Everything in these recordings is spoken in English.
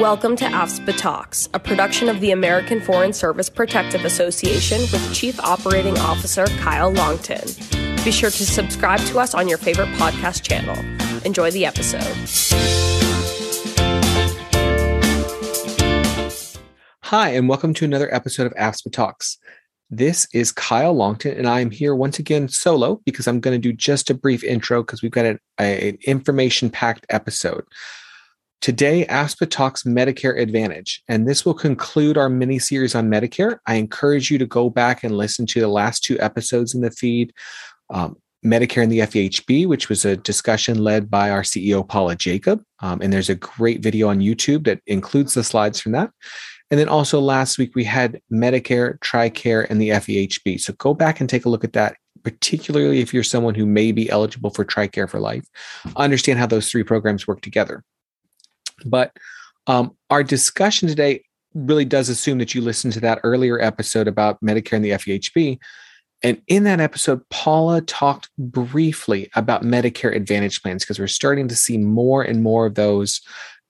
Welcome to AFSPA Talks, a production of the American Foreign Service Protective Association with Chief Operating Officer Kyle Longton. Be sure to subscribe to us on your favorite podcast channel. Enjoy the episode. Hi, and welcome to another episode of AFSPA Talks. This is Kyle Longton, and I'm here once again solo because I'm going to do just a brief intro because we've got an, an information packed episode. Today, AFSPA talks Medicare Advantage, and this will conclude our mini series on Medicare. I encourage you to go back and listen to the last two episodes in the feed um, Medicare and the FEHB, which was a discussion led by our CEO, Paula Jacob. Um, and there's a great video on YouTube that includes the slides from that. And then also last week, we had Medicare, TRICARE, and the FEHB. So go back and take a look at that particularly if you're someone who may be eligible for TRICARE for life, understand how those three programs work together. But um, our discussion today really does assume that you listened to that earlier episode about Medicare and the FEHB. And in that episode, Paula talked briefly about Medicare Advantage plans because we're starting to see more and more of those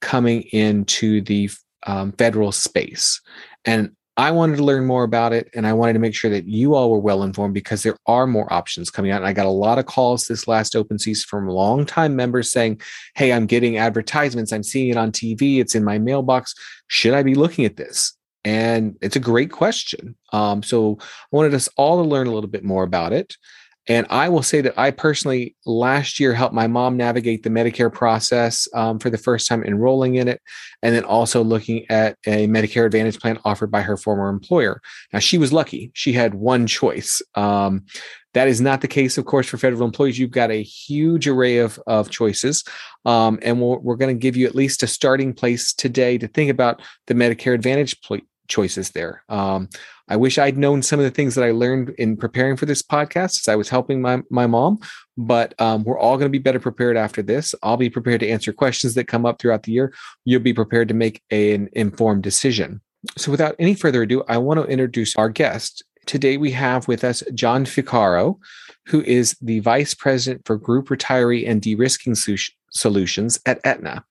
coming into the um, federal space. And I wanted to learn more about it and I wanted to make sure that you all were well informed because there are more options coming out. And I got a lot of calls this last open season from longtime members saying, Hey, I'm getting advertisements. I'm seeing it on TV. It's in my mailbox. Should I be looking at this? And it's a great question. Um, so I wanted us all to learn a little bit more about it. And I will say that I personally last year helped my mom navigate the Medicare process um, for the first time enrolling in it, and then also looking at a Medicare Advantage plan offered by her former employer. Now, she was lucky, she had one choice. Um, that is not the case, of course, for federal employees. You've got a huge array of, of choices. Um, and we we are going to give you at least a starting place today to think about the Medicare Advantage pl- choices there. Um, I wish I'd known some of the things that I learned in preparing for this podcast as I was helping my, my mom, but um, we're all going to be better prepared after this. I'll be prepared to answer questions that come up throughout the year. You'll be prepared to make a, an informed decision. So, without any further ado, I want to introduce our guest. Today, we have with us John Ficaro, who is the Vice President for Group Retiree and De Risking Solutions at Aetna.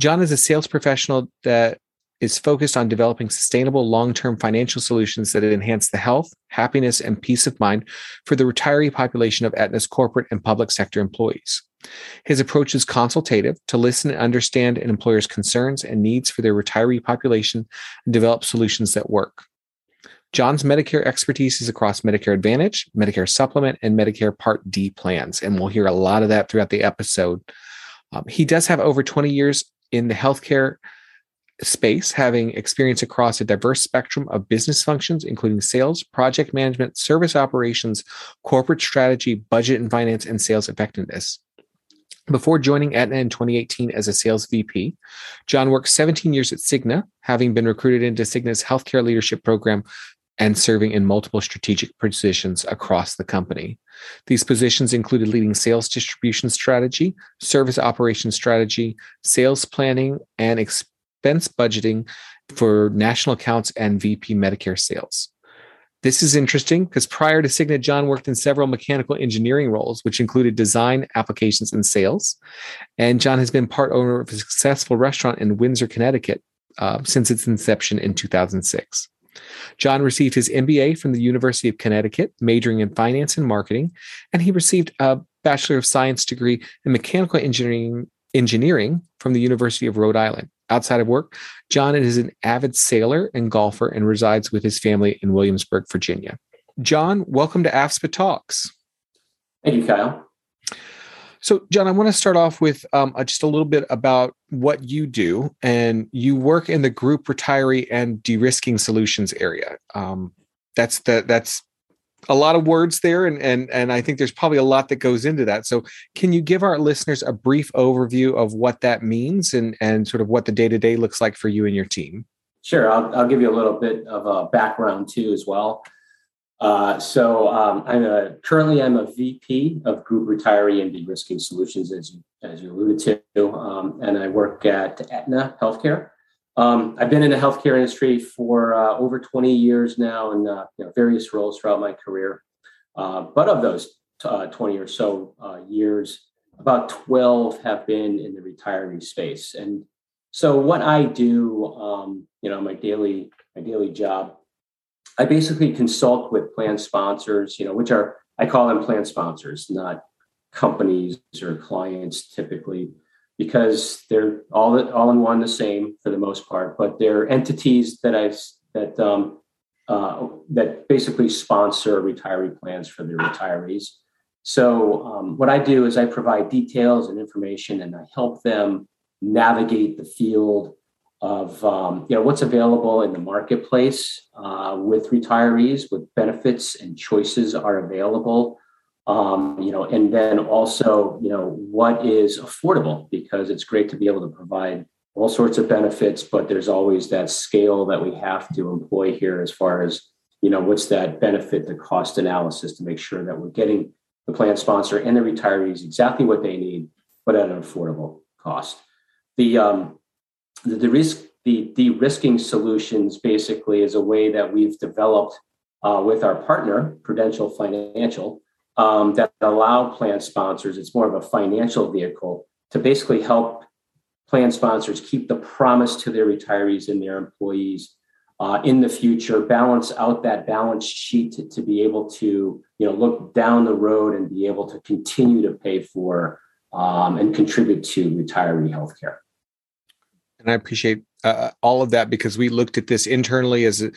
John is a sales professional that is focused on developing sustainable long term financial solutions that enhance the health, happiness, and peace of mind for the retiree population of Aetna's corporate and public sector employees. His approach is consultative to listen and understand an employer's concerns and needs for their retiree population and develop solutions that work. John's Medicare expertise is across Medicare Advantage, Medicare Supplement, and Medicare Part D plans, and we'll hear a lot of that throughout the episode. Um, he does have over 20 years in the healthcare space, having experience across a diverse spectrum of business functions, including sales, project management, service operations, corporate strategy, budget and finance, and sales effectiveness. Before joining Aetna in 2018 as a sales VP, John worked 17 years at Cigna, having been recruited into Cigna's healthcare leadership program and serving in multiple strategic positions across the company. These positions included leading sales distribution strategy, service operations strategy, sales planning, and expense budgeting for national accounts and VP Medicare sales. This is interesting because prior to Cigna, John worked in several mechanical engineering roles, which included design, applications, and sales. And John has been part owner of a successful restaurant in Windsor, Connecticut uh, since its inception in 2006. John received his MBA from the University of Connecticut, majoring in finance and marketing, and he received a Bachelor of Science degree in mechanical engineering, engineering from the University of Rhode Island outside of work. John is an avid sailor and golfer and resides with his family in Williamsburg, Virginia. John, welcome to AFSPA Talks. Thank you, Kyle. So, John, I want to start off with um, just a little bit about what you do. And you work in the group retiree and de-risking solutions area. Um, that's the that's a lot of words there and and and I think there's probably a lot that goes into that. So can you give our listeners a brief overview of what that means and and sort of what the day-to-day looks like for you and your team? Sure, I'll, I'll give you a little bit of a background too as well. Uh, so um, I'm a, currently I'm a VP of Group Retiree and De-risking Solutions, as you, as you alluded to, um, and I work at Aetna Healthcare. Um, I've been in the healthcare industry for uh, over 20 years now in uh, you know, various roles throughout my career. Uh, but of those uh, 20 or so uh, years, about 12 have been in the retiree space. And So what I do, um, you know, my daily my daily job, I basically consult with plan sponsors, you know, which are I call them plan sponsors, not companies or clients typically, because they're all all in one the same for the most part, but they're entities that I've that um, uh, that basically sponsor retiree plans for their retirees. So um, what I do is I provide details and information, and I help them navigate the field of um, you know what's available in the marketplace uh, with retirees, what benefits and choices are available. Um, you know, and then also, you know, what is affordable because it's great to be able to provide all sorts of benefits, but there's always that scale that we have to employ here as far as, you know, what's that benefit to cost analysis to make sure that we're getting the plan sponsor and the retirees exactly what they need, but at an affordable cost. The um, the, the risk the de-risking solutions basically is a way that we've developed uh, with our partner Prudential Financial um, that allow plan sponsors. It's more of a financial vehicle to basically help plan sponsors keep the promise to their retirees and their employees uh, in the future, balance out that balance sheet to, to, be able to you know look down the road and be able to continue to pay for um, and contribute to retiree healthcare. And I appreciate uh, all of that because we looked at this internally as a,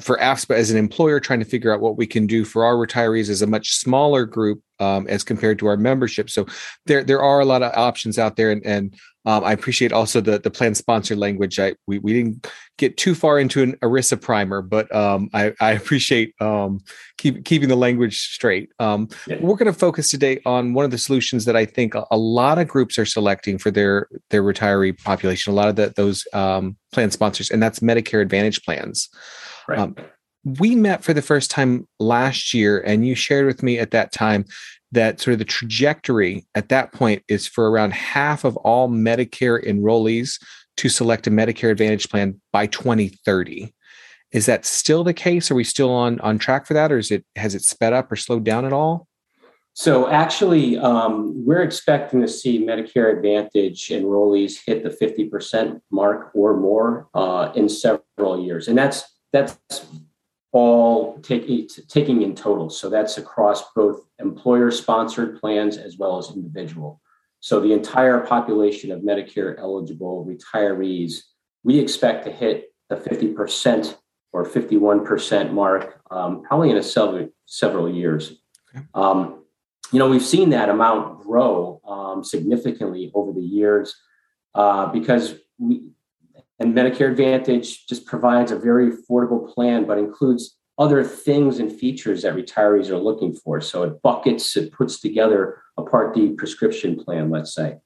for AFSPA as an employer trying to figure out what we can do for our retirees as a much smaller group um, as compared to our membership. So there there are a lot of options out there, and, and um, I appreciate also the the plan sponsor language. I we, we didn't get too far into an ERISA primer, but um, I, I appreciate um, keep, keeping the language straight. Um, yeah. We're going to focus today on one of the solutions that I think a, a, lot of groups are selecting for their their retiree population. A lot of the, those um, plan sponsors, and that's Medicare Advantage plans. Right. Um, we met for the first time last year, and you shared with me at that time that sort of the trajectory at that point is for around half of all Medicare enrollees to select a Medicare Advantage plan by 2030. Is that still the case? Are we still on on track for that, or is it has it sped up or slowed down at all? So actually, um, we're expecting to see Medicare Advantage enrollees hit the 50% mark or more uh, in several years, and that's that's all take, taking in total. So that's across both employer sponsored plans as well as individual. So the entire population of Medicare eligible retirees, we expect to hit the 50% or 51% mark um, probably in a several, several years. Okay. Um, you know, we've seen that amount grow um, significantly over the years uh, because we, and Medicare Advantage just provides a very affordable plan, but includes other things and features that retirees are looking for. So it buckets, it puts together a Part D prescription plan, let's say,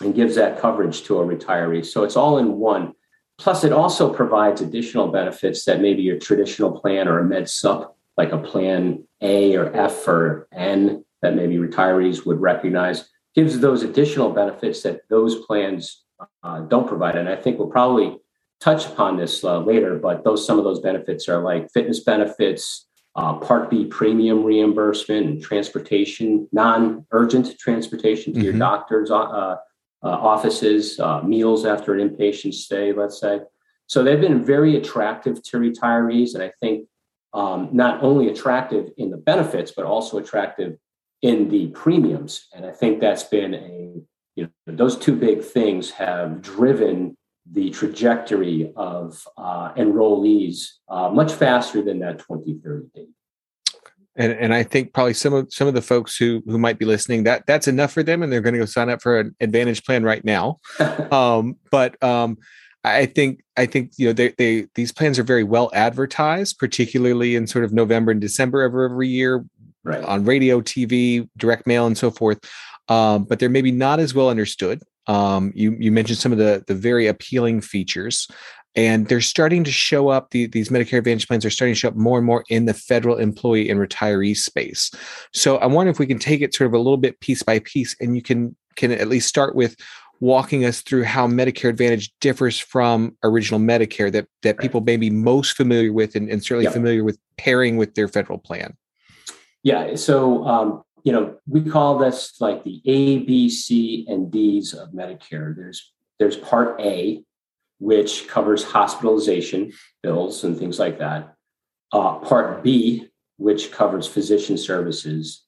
and gives that coverage to a retiree. So it's all in one. Plus, it also provides additional benefits that maybe your traditional plan or a med sup, like a plan A or F or N, that maybe retirees would recognize, gives those additional benefits that those plans uh, don't provide. And I think we'll probably touch upon this uh, later, but those some of those benefits are like fitness benefits, uh, Part B premium reimbursement, and transportation, non-urgent transportation to mm-hmm. your doctor's uh, uh, offices, uh, meals after an inpatient stay, let's say. So they've been very attractive to retirees, and I think um, not only attractive in the benefits, but also attractive in the premiums. And I think that's been a you know, those two big things have driven the trajectory of uh, enrollees uh, much faster than that 2030 date. And, and I think probably some of some of the folks who who might be listening that that's enough for them, and they're going to go sign up for an Advantage plan right now. um, but um, I think I think you know they, they these plans are very well advertised, particularly in sort of November and December of every year, right. on radio, TV, direct mail, and so forth um, but they're maybe not as well understood. Um, you you mentioned some of the the very appealing features, and they're starting to show up. The, these Medicare Advantage plans are starting to show up more and more in the federal employee and retiree space. So I wonder if we can take it sort of a little bit piece by piece, and you can can at least start with walking us through how Medicare Advantage differs from original Medicare that that people may be most familiar with and, and certainly familiar with pairing with their federal plan. Yeah. So um, you know, we call this like the A, B, C, and D's of Medicare. There's there's Part A, which covers hospitalization bills and things like that. Uh, part B, which covers physician services.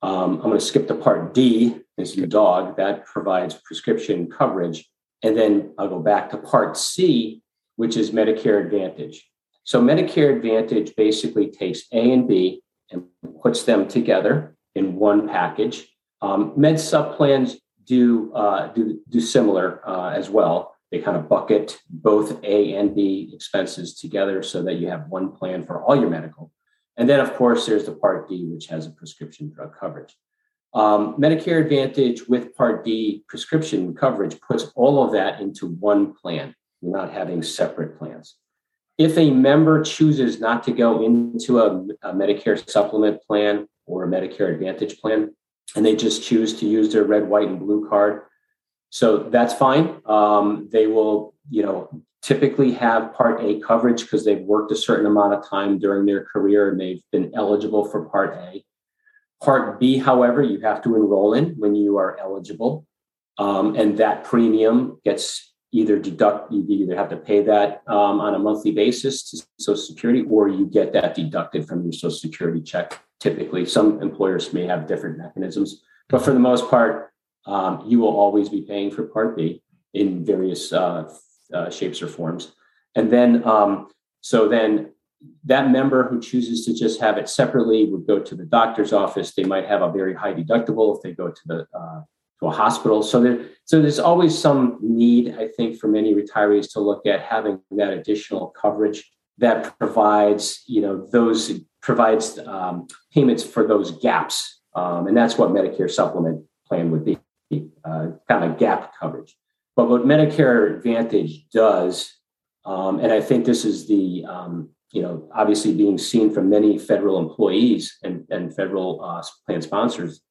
Um, I'm going to skip to Part D, is your dog, that provides prescription coverage. And then I'll go back to Part C, which is Medicare Advantage. So Medicare Advantage basically takes A and B and puts them together in one package. Um, Med Sup plans do uh, do do similar uh, as well. They kind of bucket both A and B expenses together so that you have one plan for all your medical. And then, of course, there's the Part D, which has a prescription drug coverage. Um, Medicare Advantage with Part D prescription coverage puts all of that into one plan. You're not having separate plans. If a member chooses not to go into a, a Medicare supplement plan or a Medicare Advantage plan, and they just choose to use their red, white, and blue card, so that's fine. Um, they will, you know, typically have Part A coverage because they've worked a certain amount of time during their career and they've been eligible for Part A. Part B, however, you have to enroll in when you are eligible, um, and that premium gets either deduct you either have to pay that um, on a monthly basis to social security or you get that deducted from your social security check typically some employers may have different mechanisms but for the most part um, you will always be paying for part b in various uh, uh, shapes or forms and then um, so then that member who chooses to just have it separately would go to the doctor's office they might have a very high deductible if they go to the uh, to a hospital. So there, so there's always some need, I think, for many retirees to look at having that additional coverage that provides, you know, those provides um, payments for those gaps, um, and that's what Medicare supplement plan would be, uh, kind of gap coverage. But what Medicare Advantage does, um, and I think this is the um, you know, obviously being seen from many federal employees and, and federal uh, plan sponsors,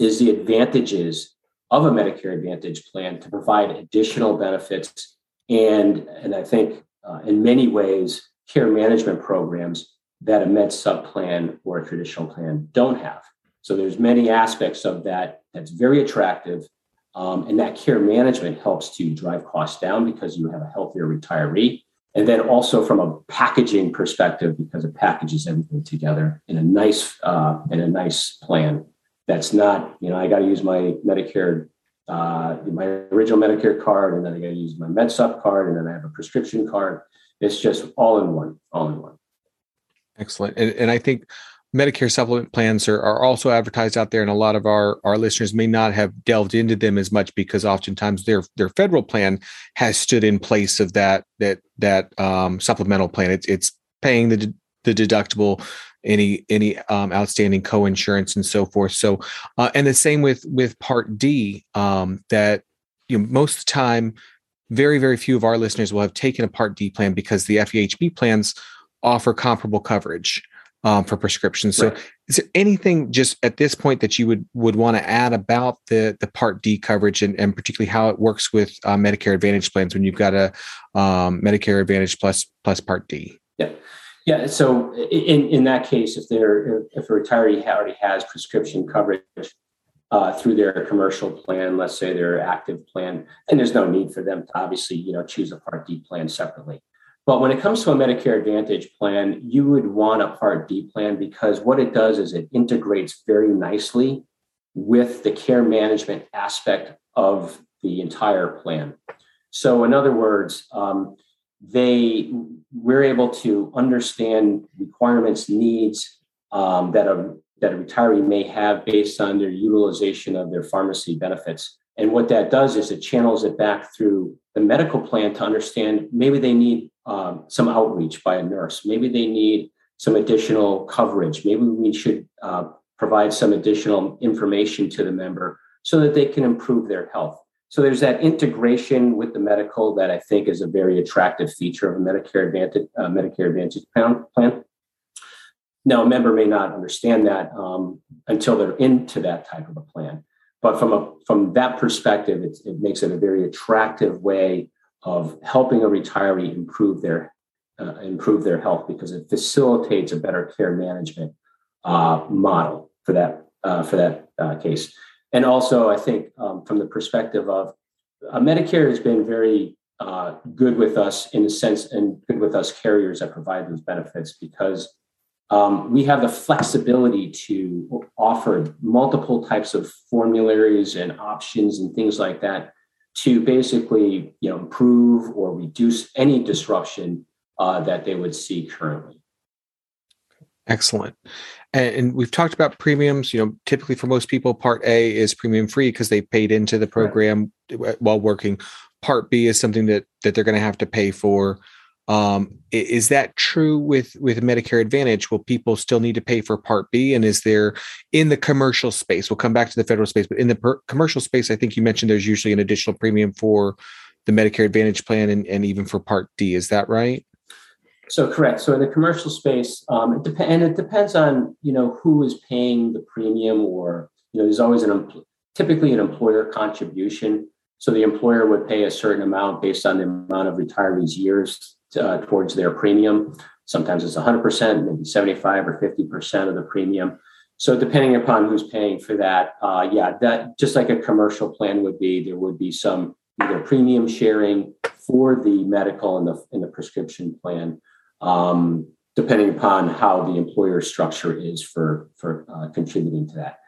is the advantages of a Medicare Advantage plan to provide additional benefits and, and I think uh, in many ways, care management programs that a Med Sup plan or a traditional plan don't have. So there's many aspects of that that's very attractive. Um, and that care management helps to drive costs down because you have a healthier retiree. And then also from a packaging perspective, because it packages everything together in a nice uh, in a nice plan that's not, you know, I got to use my Medicare, uh, my original Medicare card, and then I got to use my MedSup card, and then I have a prescription card. It's just all in one, all in one. Excellent. And, and I think Medicare supplement plans are, are also advertised out there, and a lot of our, our listeners may not have delved into them as much because oftentimes their their federal plan has stood in place of that that that um, supplemental plan. It's it's paying the the deductible any any um, outstanding co-insurance and so forth. So, uh, and the same with with Part D. Um, that you know, most of the time, very very few of our listeners will have taken a Part D plan because the FEHB plans offer comparable coverage um, for prescriptions. So, right. is there anything just at this point that you would would want to add about the the Part D coverage and, and particularly how it works with uh, Medicare Advantage plans when you've got a um, Medicare Advantage plus plus Part D? Yeah. Yeah. So in, in that case, if they're if a retiree already has prescription coverage uh, through their commercial plan, let's say their active plan, and there's no need for them to obviously you know choose a Part D plan separately. But when it comes to a Medicare Advantage plan, you would want a Part D plan because what it does is it integrates very nicely with the care management aspect of the entire plan. So, in other words, um, they we're able to understand requirements, needs um, that a that a retiree may have based on their utilization of their pharmacy benefits. And what that does is it channels it back through the medical plan to understand maybe they need um, some outreach by a nurse, maybe they need some additional coverage, maybe we should uh, provide some additional information to the member so that they can improve their health. So there's that integration with the medical that I think is a very attractive feature of a Medicare Advantage uh, Medicare Advantage plan. Now, a member may not understand that um, until they're into that type of a plan, but from a from that perspective, it, it makes it a very attractive way of helping a retiree improve their uh, improve their health because it facilitates a better care management uh, model for that uh, for that uh, case. And also, I think um, from the perspective of uh, Medicare has been very uh, good with us in a sense, and good with us carriers that provide those benefits because um, we have the flexibility to offer multiple types of formularies and options and things like that to basically you know improve or reduce any disruption uh, that they would see currently. Excellent. And, we've talked about premiums. You know, typically for most people, Part A is premium free because they paid into the program right. while working. Part B is something that that they're going to have to pay for. Um, is that true with with Medicare Advantage? Will people still need to pay for Part B? And is there in the commercial space? We'll come back to the federal space, but in the per- commercial space, I think you mentioned there's usually an additional premium for the Medicare Advantage plan and, and even for Part D. Is that right? So correct. So in the commercial space, um, it depends, and it depends on you know who is paying the premium, or you know, there's always an typically an employer contribution. So the employer would pay a certain amount based on the amount of retirees' years uh, towards their premium. Sometimes it's 100%, maybe 75 or 50% of the premium. So depending upon who's paying for that, uh, yeah, that just like a commercial plan would be, there would be some either premium sharing for the medical and the in the prescription plan um, depending upon how the employer structure is for for uh, contributing to that.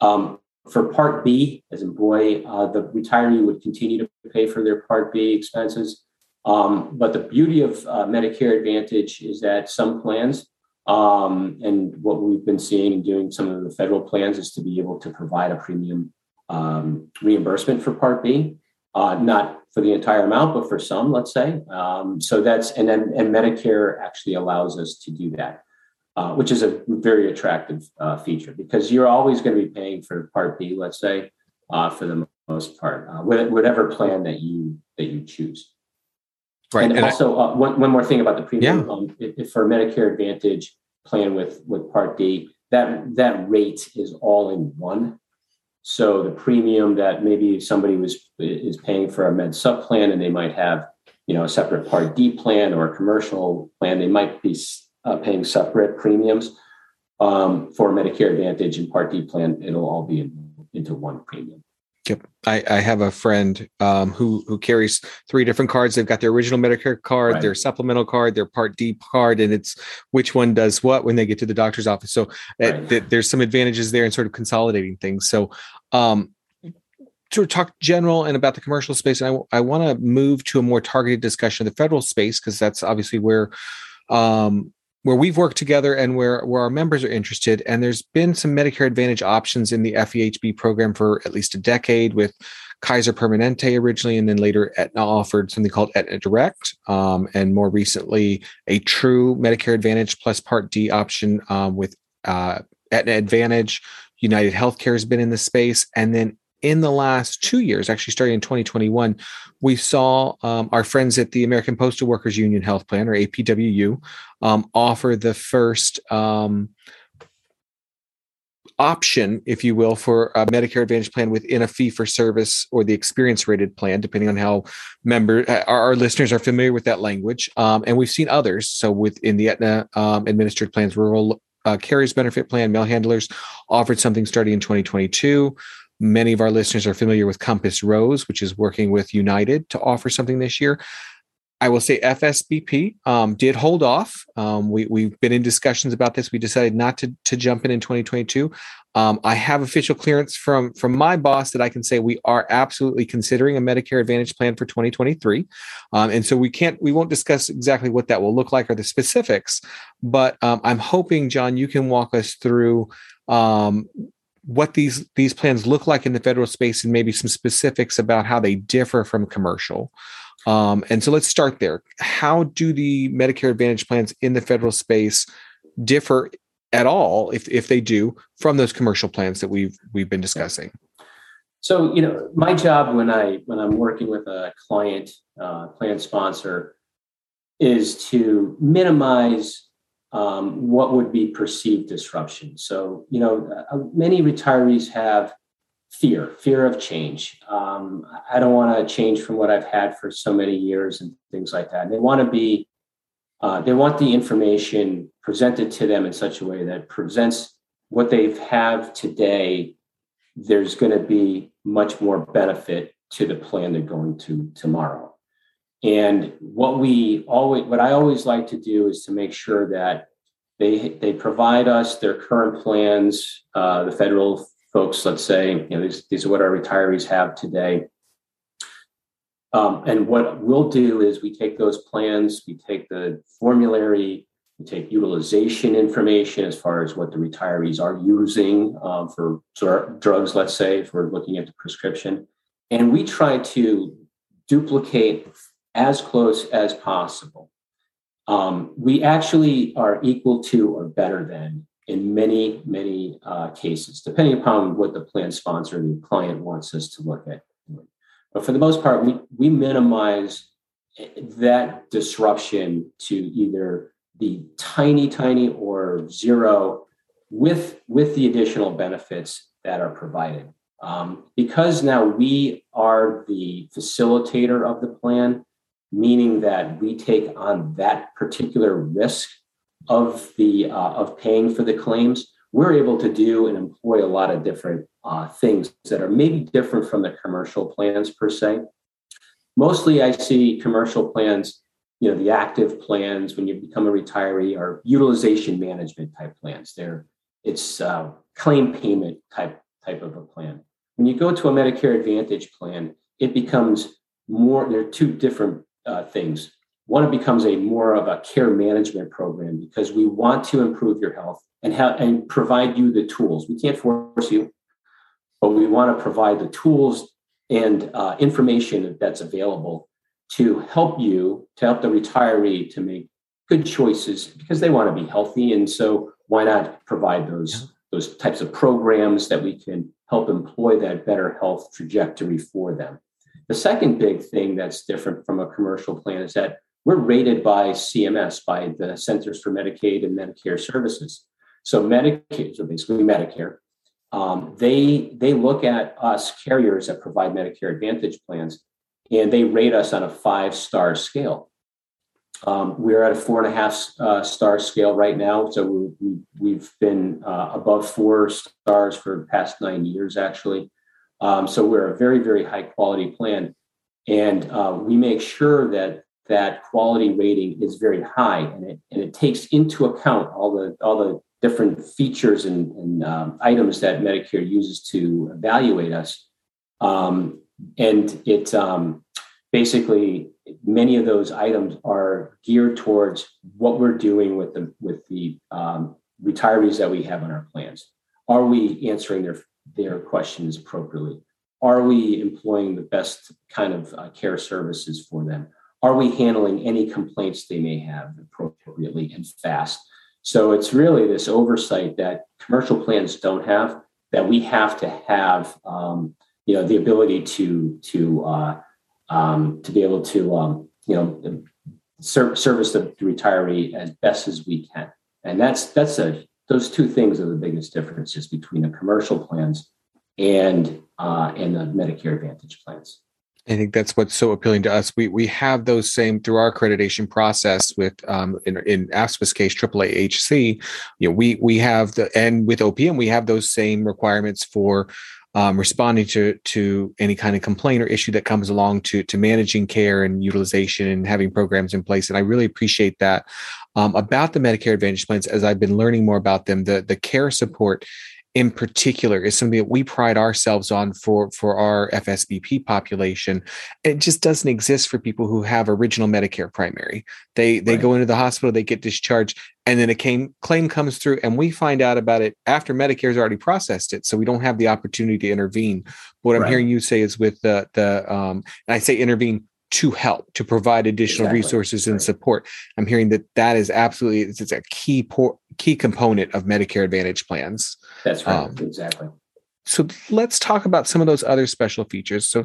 Um, for Part B, as in boy, uh, the retiree would continue to pay for their Part B expenses. Um, but the beauty of uh, Medicare Advantage is that some plans, um, and what we've been seeing and doing some of the federal plans, is to be able to provide a premium um, reimbursement for Part B. Uh, not for the entire amount, but for some, let's say. Um, so that's and then and Medicare actually allows us to do that, uh, which is a very attractive uh, feature because you're always going to be paying for Part B, let's say, uh, for the most part, uh, whatever plan that you that you choose. Right. And, and also, I, uh, one, one more thing about the premium, yeah. um, if, if for Medicare Advantage plan with with Part D, that that rate is all in one. So the premium that maybe somebody was is paying for a med sup plan and they might have, you know, a separate Part D plan or a commercial plan, they might be uh, paying separate premiums. Um, for Medicare Advantage and Part D plan, it'll all be in, into one premium. Yep. I, I have a friend um, who who carries three different cards. They've got their original Medicare card, right. their supplemental card, their Part D card, and it's which one does what when they get to the doctor's office. So uh, th- there's some advantages there in sort of consolidating things. So um, to talk general and about the commercial space, and I, I want to move to a more targeted discussion of the federal space because that's obviously where um, where we've worked together and where where our members are interested. And there's been some Medicare Advantage options in the FEHB program for at least a decade with Kaiser Permanente originally, and then later Aetna offered something called Aetna Direct, um, and more recently a true Medicare Advantage plus Part D option um, with uh, Aetna Advantage. United Healthcare has been in the space, and then in the last two years, actually starting in 2021, we saw um, our friends at the American Postal Workers Union Health Plan, or APWU, um, offer the first um, option, if you will, for a Medicare Advantage plan within a fee for service or the experience rated plan, depending on how member uh, our, our listeners are familiar with that language. Um, and we've seen others. So within the Aetna um, administered plans, rural uh, carriers benefit plan, mail handlers offered something starting in 2022. Many of our listeners are familiar with Compass Rose, which is working with United to offer something this year. I will say FSBP um, did hold off. Um, we, we've been in discussions about this. We decided not to, to jump in in 2022. Um, I have official clearance from from my boss that I can say we are absolutely considering a Medicare Advantage plan for 2023, um, and so we can't we won't discuss exactly what that will look like or the specifics. But um, I'm hoping, John, you can walk us through um, what these these plans look like in the federal space and maybe some specifics about how they differ from commercial. Um, and so let's start there. How do the Medicare Advantage plans in the federal space differ at all, if if they do, from those commercial plans that we've we've been discussing? So you know, my job when I when I'm working with a client uh, plan sponsor is to minimize um, what would be perceived disruption. So, you know, uh, many retirees have fear, fear of change. Um, I don't want to change from what I've had for so many years and things like that. And they want to be, uh, they want the information presented to them in such a way that presents what they have today. There's going to be much more benefit to the plan they're going to tomorrow. And what we always, what I always like to do is to make sure that they they provide us their current plans. Uh, the federal folks, let's say, you know, these, these are what our retirees have today. Um, and what we'll do is we take those plans, we take the formulary, we take utilization information as far as what the retirees are using um, for drugs, let's say, if we're looking at the prescription. And we try to duplicate as close as possible. Um, we actually are equal to or better than in many, many uh, cases, depending upon what the plan sponsor and the client wants us to look at. But for the most part, we, we minimize that disruption to either the tiny, tiny or zero with, with the additional benefits that are provided. Um, because now we are the facilitator of the plan, meaning that we take on that particular risk of the uh, of paying for the claims, we're able to do and employ a lot of different uh, things that are maybe different from the commercial plans per se. Mostly, I see commercial plans, you know, the active plans when you become a retiree are utilization management type plans. They're it's uh, claim payment type type of a plan. When you go to a Medicare Advantage plan, it becomes more. There are two different uh, things. One, it becomes a more of a care management program because we want to improve your health and have and provide you the tools. We can't force you, but we want to provide the tools and uh, information that's available to help you, to help the retiree to make good choices because they want to be healthy. And so, why not provide those those types of programs that we can help employ that better health trajectory for them? The second big thing that's different from a commercial plan is that we're rated by CMS, by the Centers for Medicaid and Medicare Services. So Medicaid, so basically Medicare, um, they they look at us carriers that provide Medicare Advantage plans, and they rate us on a five star scale. Um, we're at a four and a half uh, star scale right now, so we, have been uh, above four stars for the past nine years, actually. Um, so we're a very, very high quality plan. And uh, we make sure that that quality rating is very high and it, and it takes into account all the, all the different features and, and um, items that Medicare uses to evaluate us. Um, and it um, basically, many of those items are geared towards what we're doing with the, with the um, retirees that we have on our plans. Are we answering their their questions appropriately? Are we employing the best kind of uh, care services for them? Are we handling any complaints they may have appropriately and fast? So it's really this oversight that commercial plans don't have that we have to have, um, you know, the ability to to uh, um, to be able to um, you know ser- service the retiree as best as we can, and that's that's a those two things are the biggest differences between the commercial plans and uh, and the Medicare Advantage plans. I think that's what's so appealing to us. We we have those same through our accreditation process with um, in in AFSPA's case AAAHC. You know, we we have the and with OPM we have those same requirements for um, responding to to any kind of complaint or issue that comes along to to managing care and utilization and having programs in place. And I really appreciate that um, about the Medicare Advantage plans as I've been learning more about them. The the care support in particular is something that we pride ourselves on for for our FSBP population. It just doesn't exist for people who have original Medicare primary. They they right. go into the hospital, they get discharged, and then a claim claim comes through, and we find out about it after Medicare's already processed it. So we don't have the opportunity to intervene. But What I'm hearing you say is with the the um, and I say intervene to help to provide additional exactly. resources and support i'm hearing that that is absolutely it's a key por- key component of medicare advantage plans that's right um, exactly so let's talk about some of those other special features so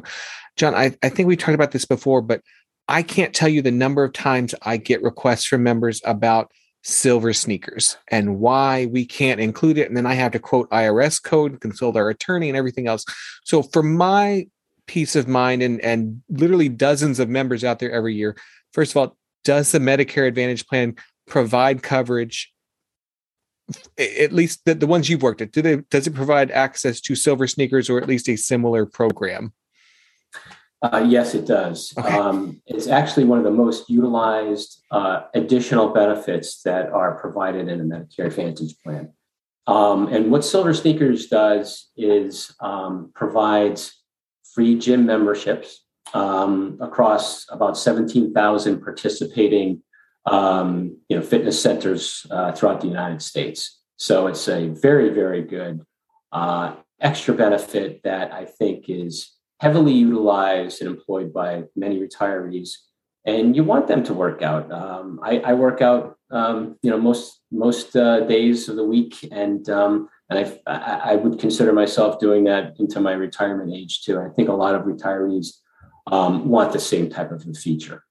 john I, I think we talked about this before but i can't tell you the number of times i get requests from members about silver sneakers and why we can't include it and then i have to quote irs code consult our attorney and everything else so for my peace of mind and and literally dozens of members out there every year. First of all, does the Medicare Advantage plan provide coverage? At least the, the ones you've worked at, do they does it provide access to silver sneakers or at least a similar program? Uh, yes, it does. Okay. Um, it's actually one of the most utilized uh, additional benefits that are provided in a Medicare Advantage plan. Um, and what Silver Sneakers does is um, provides free gym memberships um, across about 17,000 participating um, you know, fitness centers uh, throughout the United States. So it's a very, very good uh, extra benefit that I think is heavily utilized and employed by many retirees. And you want them to work out. Um, I, I, work out, um, you know, most most uh, days of the week, and um, and I, I would consider myself doing that into my retirement age too. I think a lot of retirees um, want the same type of a feature.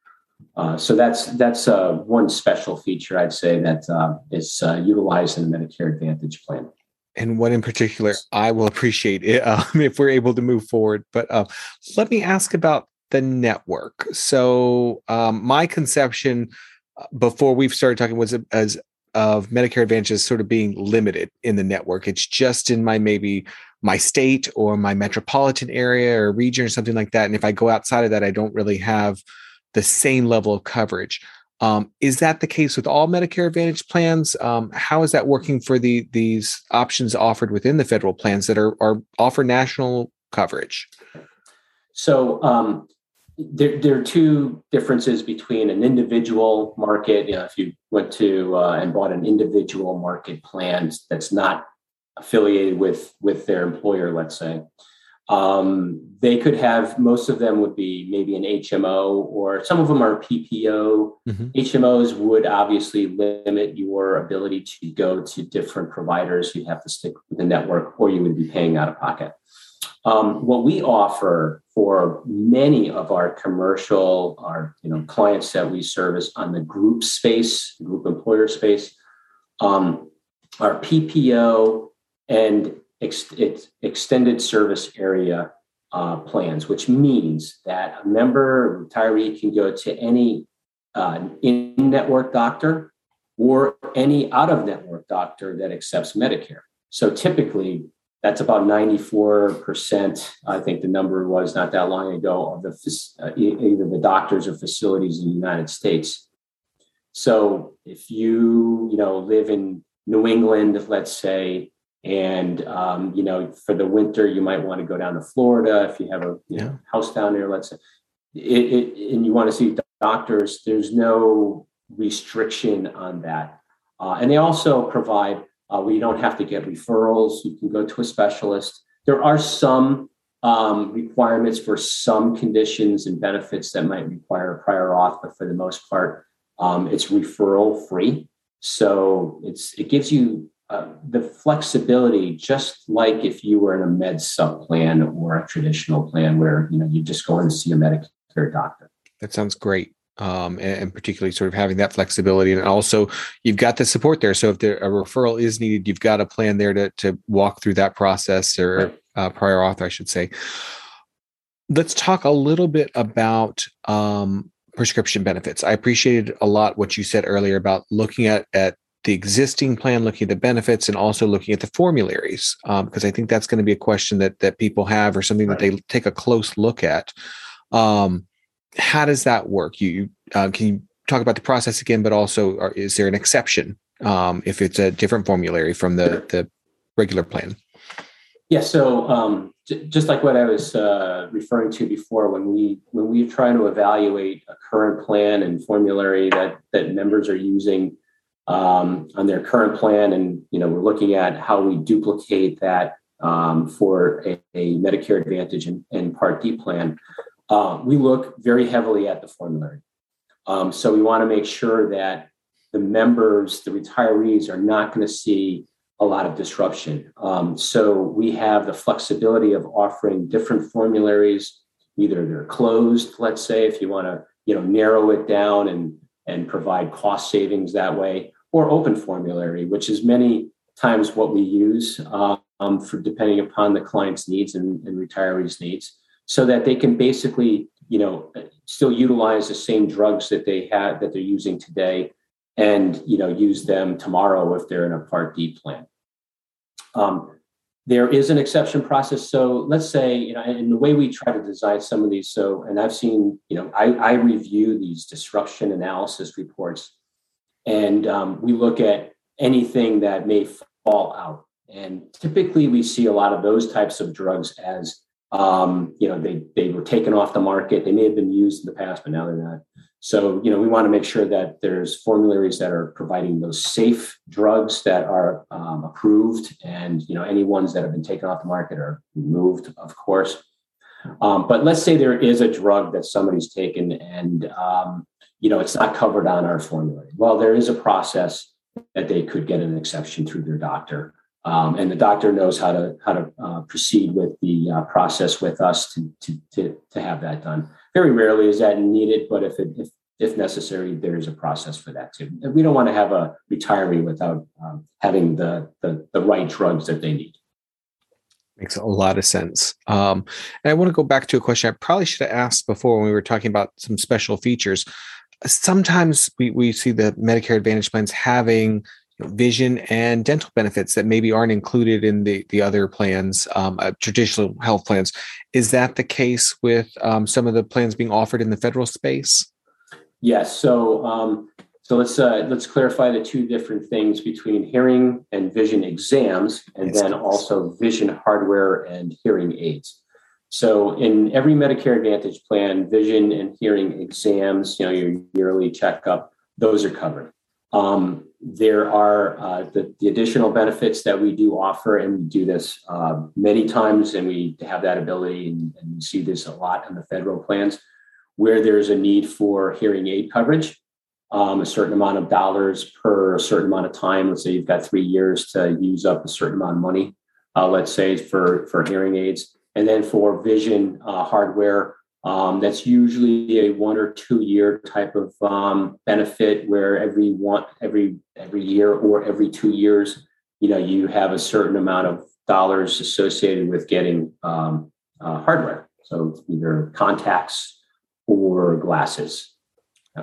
Uh, so that's that's uh, one special feature I'd say that uh, is uh, utilized in the Medicare Advantage plan. And what in particular I will appreciate it, um, if we're able to move forward. But uh, let me ask about the network. So um, my conception uh, before we've started talking was as of Medicare Advantage as sort of being limited in the network. It's just in my maybe my state or my metropolitan area or region or something like that. And if I go outside of that, I don't really have the same level of coverage. Um, is that the case with all Medicare Advantage plans? Um, how is that working for the these options offered within the federal plans that are, are offer national coverage? So um, there, there are two differences between an individual market. You know, if you went to uh, and bought an individual market plan that's not affiliated with with their employer, let's say, um, they could have most of them would be maybe an HMO or some of them are PPO. Mm-hmm. HMOs would obviously limit your ability to go to different providers. You'd have to stick with the network or you would be paying out of pocket. Um, what we offer for many of our commercial, our you know clients that we service on the group space, group employer space, um, our PPO and ex- extended service area uh, plans, which means that a member retiree can go to any uh, in-network doctor or any out-of-network doctor that accepts Medicare. So typically, that's about 94%. I think the number was not that long ago of the uh, either the doctors or facilities in the United States. So if you you know live in New England, let's say, and um, you know for the winter you might want to go down to Florida if you have a you know, house down there, let's say, it, it, and you want to see doctors. There's no restriction on that, uh, and they also provide uh, where you don't have to get referrals. You can go to a specialist. There are some um, requirements for some conditions and benefits that might require a prior auth, but for the most part, um, it's referral free. So it's it gives you uh, the flexibility, just like if you were in a med sup plan or a traditional plan where you know you just go in to see a Medicare doctor. That sounds great um, and, and, particularly sort of having that flexibility. And also, you've got the support there. So if there, a referral is needed, you've got a plan there to to walk through that process or uh, prior auth, I should say. Let's talk a little bit about um, prescription benefits. I appreciated a lot what you said earlier about looking at at the existing plan, looking at the benefits, and also looking at the formularies, because um, I think that's going to be a question that that people have or something right. that they take a close look at. Um, how does that work? You uh, can you talk about the process again, but also are, is there an exception um, if it's a different formulary from the the regular plan? Yeah. So um, j- just like what I was uh, referring to before, when we when we try to evaluate a current plan and formulary that that members are using um, on their current plan, and you know we're looking at how we duplicate that um, for a, a, Medicare Advantage and, and Part D plan uh, we look very heavily at the formulary. Um, so we want to make sure that the members, the retirees, are not going to see a lot of disruption. Um, so we have the flexibility of offering different formularies. Either they're closed, let's say, if you want to, you know, narrow it down and and provide cost savings that way, or open formulary, which is many times what we use um, for depending upon the client's needs and, and retirees' needs so that they can basically, you know, still utilize the same drugs that they had that they're using today and, you know, use them tomorrow if they're in a Part D plan. Um, there is an exception process. So let's say, you know, and the way we try to design some of these, so, and I've seen, you know, I, I review these disruption analysis reports and um, we look at anything that may fall out. And typically we see a lot of those types of drugs as, um, you know, they, they were taken off the market. They may have been used in the past, but now they're not. So, you know, we want to make sure that there's formularies that are providing those safe drugs that are um, approved, and you know, any ones that have been taken off the market are removed, of course. Um, but let's say there is a drug that somebody's taken, and um, you know, it's not covered on our formulary. Well, there is a process that they could get an exception through their doctor, um, and the doctor knows how to how to uh, proceed with the uh, process with us to, to to to have that done. Very rarely is that needed, but if it, if if necessary, there's a process for that too. We don't want to have a retiree without um, having the, the, the right drugs that they need. Makes a lot of sense. Um, and I want to go back to a question I probably should have asked before when we were talking about some special features. Sometimes we, we see the Medicare Advantage plans having vision and dental benefits that maybe aren't included in the the other plans, um, uh, traditional health plans. Is that the case with um, some of the plans being offered in the federal space? Yes. So um, so let's uh, let's clarify the two different things between hearing and vision exams, and then also vision hardware and hearing aids. So in every Medicare Advantage plan, vision and hearing exams, you know, your yearly checkup, those are covered. Um, there are uh, the, the, additional benefits that we do offer, and we do this uh, many times, and we have that ability, and, and we see this a lot in the federal plans, where there's a need for hearing aid coverage, um, a certain amount of dollars per a certain amount of time. Let's say you've got three years to use up a certain amount of money, uh, let's say for for hearing aids, and then for vision uh, hardware um, that's usually a one or two year type of um, benefit where every one every every year or every two years, you know, you have a certain amount of dollars associated with getting um, uh, hardware. So either contacts or glasses.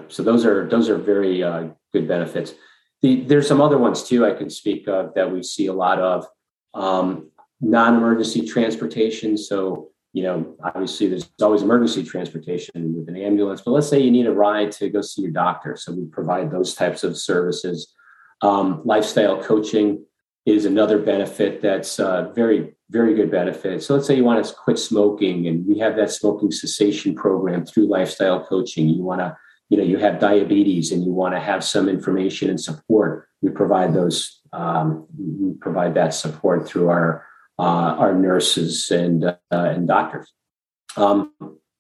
So those are those are very uh, good benefits. The, there's some other ones too I can speak of that we see a lot of um, non-emergency transportation. So you know, obviously there's always emergency transportation with an ambulance, but let's say you need a ride to go see your doctor. So we provide those types of services. Um, lifestyle coaching is another benefit that's a very, very good benefit. So let's say you want to quit smoking and we have that smoking cessation program through lifestyle coaching. You want to, you know, you have diabetes and you want to have some information and support. We provide those, um, we provide that support through our uh, our nurses and uh, and doctors. Um,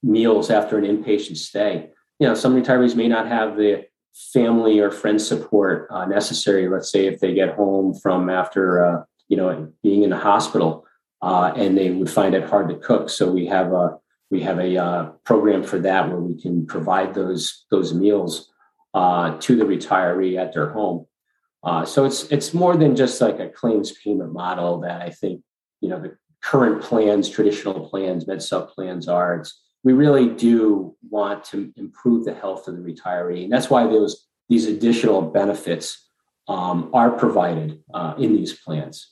meals after an inpatient stay. You know, some retirees may not have the family or friend support uh, necessary. Let's say if they get home from after uh, you know being in the hospital uh, and they would find it hard to cook. So we have a we have a uh, program for that where we can provide those those meals to the retiree at their home. Uh, so it's it's more than just like a claims payment model that I think you know the current plans, traditional plans, med sup plans are. It's, we really do want to improve the health of the retiree, and that's why those these additional benefits um, are provided uh, in these plans.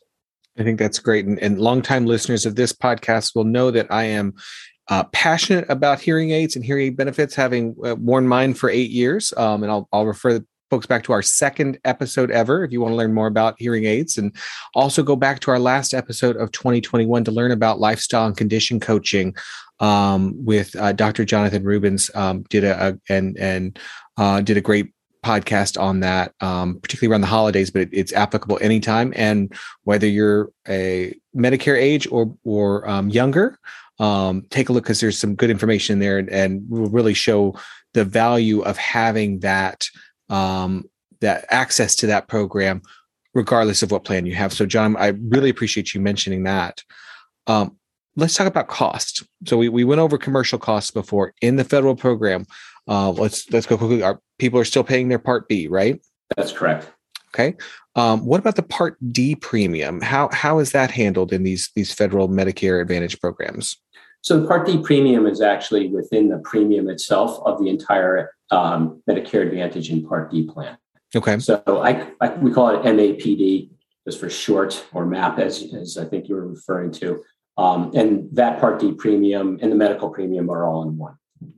I think that's great, and, and longtime listeners of this podcast will know that I am uh, passionate about hearing aids and hearing aid benefits, having uh, worn mine for eight years. Um, and I'll, I'll refer folks back to our second episode ever if you want to learn more about hearing aids. And also go back to our last episode of 2021 to learn about lifestyle and condition coaching um, with uh, dr jonathan rubens. Um, did a, a, and and uh, did a great podcast on that um, particularly around the holidays but it, it's applicable anytime. And whether you're a medicare age or or um, younger um, take a look because there's some good information there and, and will really show the value of having that um, that access to that program, regardless of what plan you have. So, John, I really appreciate you mentioning that. Um, let's talk about cost. So we, we went over commercial costs before in the federal program. Uh, let's let's go quickly. Our people are still paying their Part B, right? That's correct. Okay. Um, what about the Part D premium? How how is that handled in these these federal Medicare Advantage programs? So the Part D premium is actually within the premium itself of the entire um, Medicare Advantage and Part D plan. Okay. So I, I, we call it MAPD. just for short or MAP, as, as I think you were referring to. Um, and that Part D premium and the medical premium are all in one.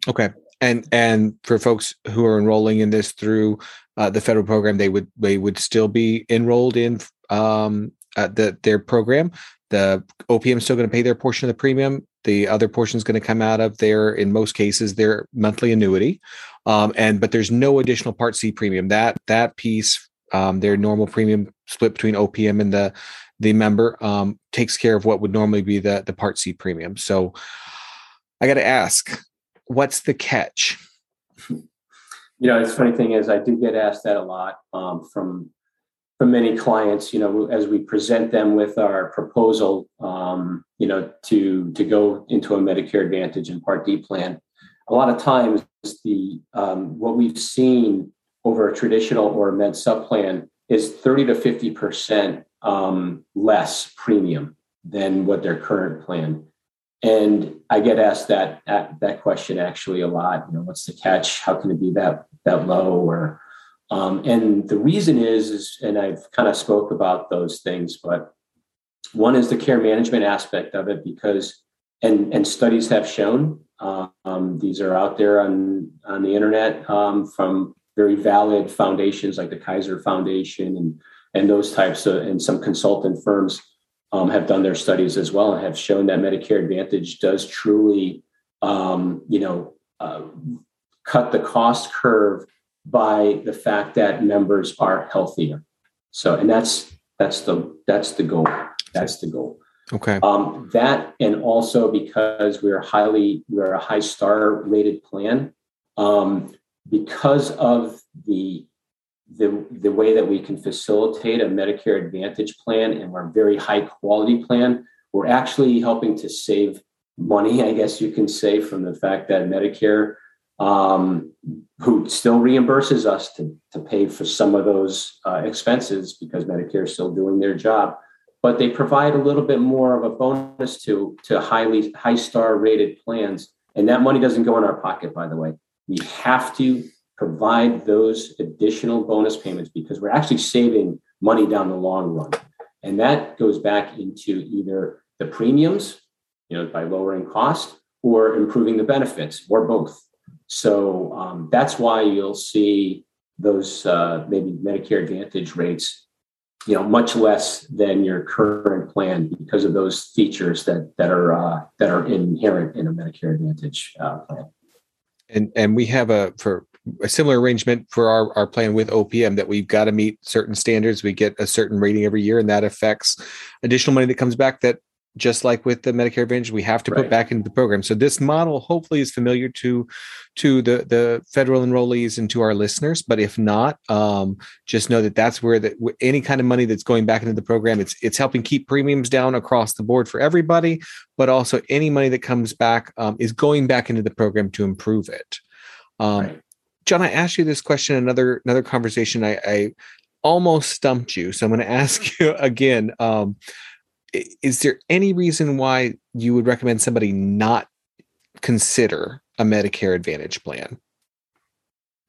Okay. And and for folks who are enrolling in this through uh, the federal program, they would they would still be enrolled in um, uh, the, their program. The OPM is still going to pay their portion of the premium. The other portion is going to come out of their, in most cases, their monthly annuity. Um, and but there's no additional Part C premium. That that piece, um, their normal premium split between OPM and the the member um, takes care of what would normally be the the Part C premium. So I got to ask, what's the catch? You know, it's funny thing is I do get asked that a lot um, from from many clients. You know, as we present them with our proposal, um, you know, to to go into a Medicare Advantage and Part D plan. A lot of times, the um, what we've seen over a traditional or a med sup plan is 30 to 50 percent um, less premium than what their current plan. And I get asked that that question actually a lot. You know, what's the catch? How can it be that that low? Or um, and the reason is, is, and I've kind of spoke about those things, but one is the care management aspect of it because, and and studies have shown um, these are out there on on the internet um, from very valid foundations like the Kaiser Foundation and and those types of and some consultant firms um, have done their studies as well and have shown that Medicare Advantage does truly, um, you know, uh, cut the cost curve by the fact that members are healthier. So, and that's that's the that's the goal. That's the goal. Okay. Um, that and also because we're highly we're a high star rated plan, um, because of the the, the way that we can facilitate a Medicare Advantage plan and we're a very high quality plan, we're actually helping to save money, I guess you can say, from the fact that Medicare, um, who still reimburses us to, to pay for some of those uh, expenses because Medicare is still doing their job, but they provide a little bit more of a bonus to, to highly high star rated plans. And that money doesn't go in our pocket, by the way. We have to provide those additional bonus payments because we're actually saving money down the long run. And that goes back into either the premiums, you know, by lowering cost or improving the benefits or both. So um, that's why you'll see those uh, maybe Medicare Advantage rates, you know, much less than your current plan because of those features that that are uh, that are inherent in a Medicare Advantage uh, plan. And and we have a for a similar arrangement for our, our plan with OPM that we've got to meet certain standards. We get a certain rating every year, and that affects additional money that comes back that just like with the Medicare Advantage, we have to right. put back into the program. So this model hopefully is familiar to to the the federal enrollees and to our listeners. But if not, um, just know that that's where that any kind of money that's going back into the program, it's it's helping keep premiums down across the board for everybody. But also any money that comes back um, is going back into the program to improve it. Um, right. John, I asked you this question another another conversation. I, I almost stumped you, so I'm going to ask you again. Um, is there any reason why you would recommend somebody not consider a Medicare Advantage plan?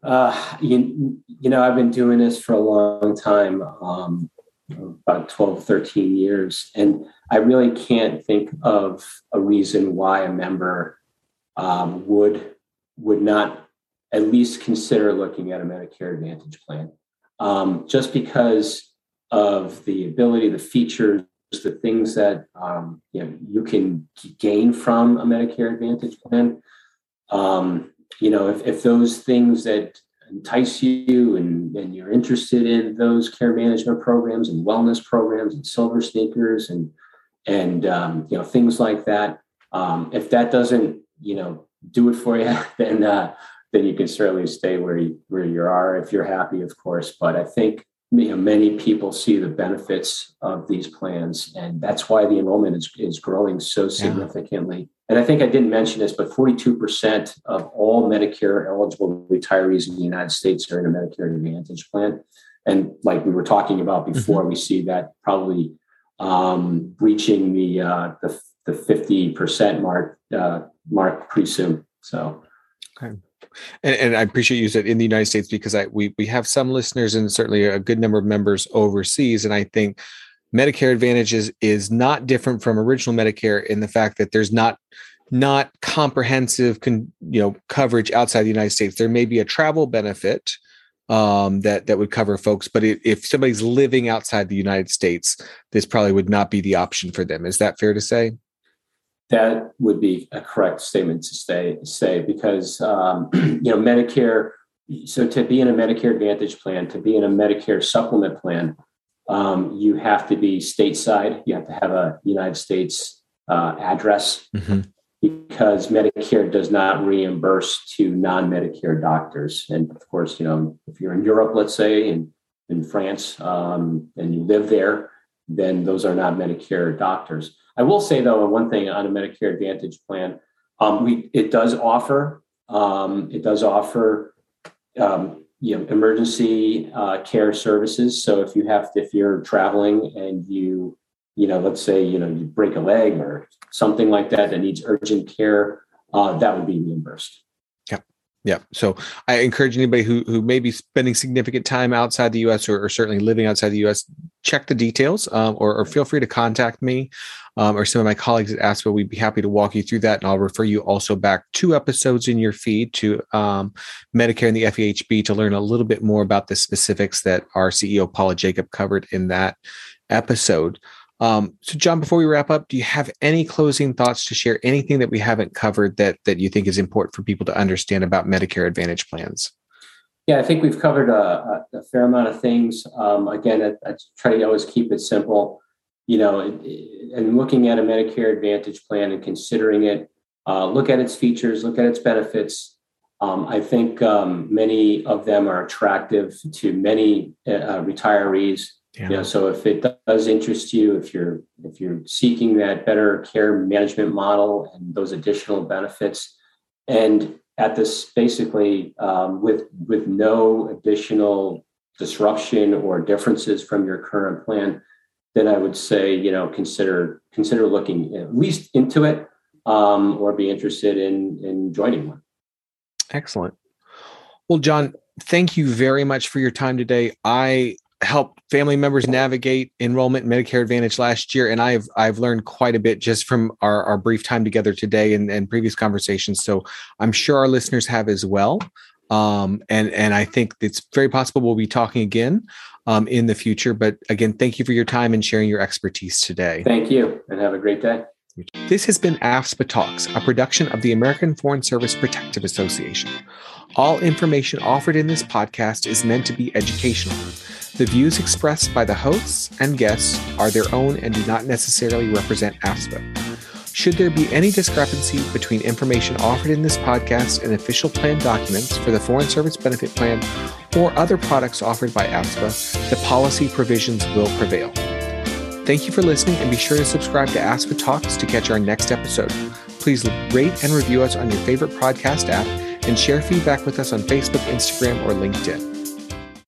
Uh, you, you know, I've been doing this for a long time, um, about 12, 13 years, and I really can't think of a reason why a member um, would would not at least consider looking at a Medicare Advantage plan. Um, just because of the ability, the features, the things that um, you, know, you can gain from a Medicare Advantage plan. Um, you know, if, if those things that entice you and, and you're interested in those care management programs and wellness programs and silver sneakers and and um, you know things like that. Um, if that doesn't you know do it for you, then uh, then you can certainly stay where you where you are if you're happy, of course. But I think you know, many people see the benefits of these plans, and that's why the enrollment is, is growing so significantly. Yeah. And I think I didn't mention this, but 42% of all Medicare eligible retirees in the United States are in a Medicare Advantage plan. And like we were talking about mm-hmm. before, mm-hmm. we see that probably um, reaching the, uh, the the 50% mark uh, mark pretty soon. So, okay and, and, I appreciate you said in the United States because I we we have some listeners and certainly a good number of members overseas, and I think Medicare Advantage is, is not different from original Medicare in the fact that there's not not comprehensive con, you know coverage outside the United States. There may be a travel benefit um, that that would cover folks, but it, if somebody's living outside the United States, this probably would not be the option for them. Is that fair to say? That would be a correct statement to say say because um, you know Medicare. So to be in a Medicare Advantage plan, to be in a Medicare supplement plan, um, you have to be stateside. You have to have a United States uh, address mm-hmm. because Medicare does not reimburse to non-Medicare doctors. And of course, you know, if you're in Europe, let's say, in in France, um, and you live there, then those are not Medicare doctors. I will say though, one thing on a Medicare Advantage plan, um, we it does offer um, it does offer um, you know emergency uh, care services. So if you have to, if you're traveling and you you know let's say you know you break a leg or something like that that needs urgent care, uh, that would be reimbursed. Yeah. So I encourage anybody who who may be spending significant time outside the U.S. or, or certainly living outside the U.S. check the details, um, or, or, feel free to contact me um, or some of my colleagues at AFSPA. We'd be happy to walk you through that, and I'll refer you also back two episodes in your feed to um, Medicare and the FEHB to learn a little bit more about the specifics that our CEO Paula Jakub covered in that episode. Um, so, John, before we wrap up, do you have any closing thoughts to share? Anything that we haven't covered that that you think is important for people to understand about Medicare Advantage plans? Yeah, I think we've covered a, a fair amount of things. Um, again, I, I, try to always keep it simple. You know, and looking at a Medicare Advantage plan and considering it, uh, look at its features, look at its benefits. Um, I think um, many of them are attractive to many uh, retirees yeah. You know, so if it does interest you, if you're if you're seeking that better care management model and those additional benefits, and at this basically um, with with no additional disruption or differences from your current plan, then I would say you know consider consider looking at least into it um, or be interested in in joining one. Excellent. Well, John, thank you very much for your time today. I helped family members navigate enrollment in Medicare Advantage last year, and I've I've learned quite a bit just from our, our brief time together today and, and previous conversations. So I'm sure our listeners have as well. Um, and and I think it's very possible we'll be talking again um, in the future. But again, thank you for your time and sharing your expertise today. Thank you, and have a great day. This has been AFSPA Talks, a production of the American Foreign Service Protective Association. All information offered in this podcast is meant to be educational. The views expressed by the hosts and guests are their own and do not necessarily represent AFSPA. Should there be any discrepancy between information offered in this podcast and official plan documents for the Foreign Service Benefit Plan or other products offered by AFSPA, the policy provisions will prevail. Thank you for listening and be sure to subscribe to Ask AFSPA Talks to catch our next episode. Please rate and review us on your favorite podcast app and share feedback with us on Facebook, Instagram, or LinkedIn.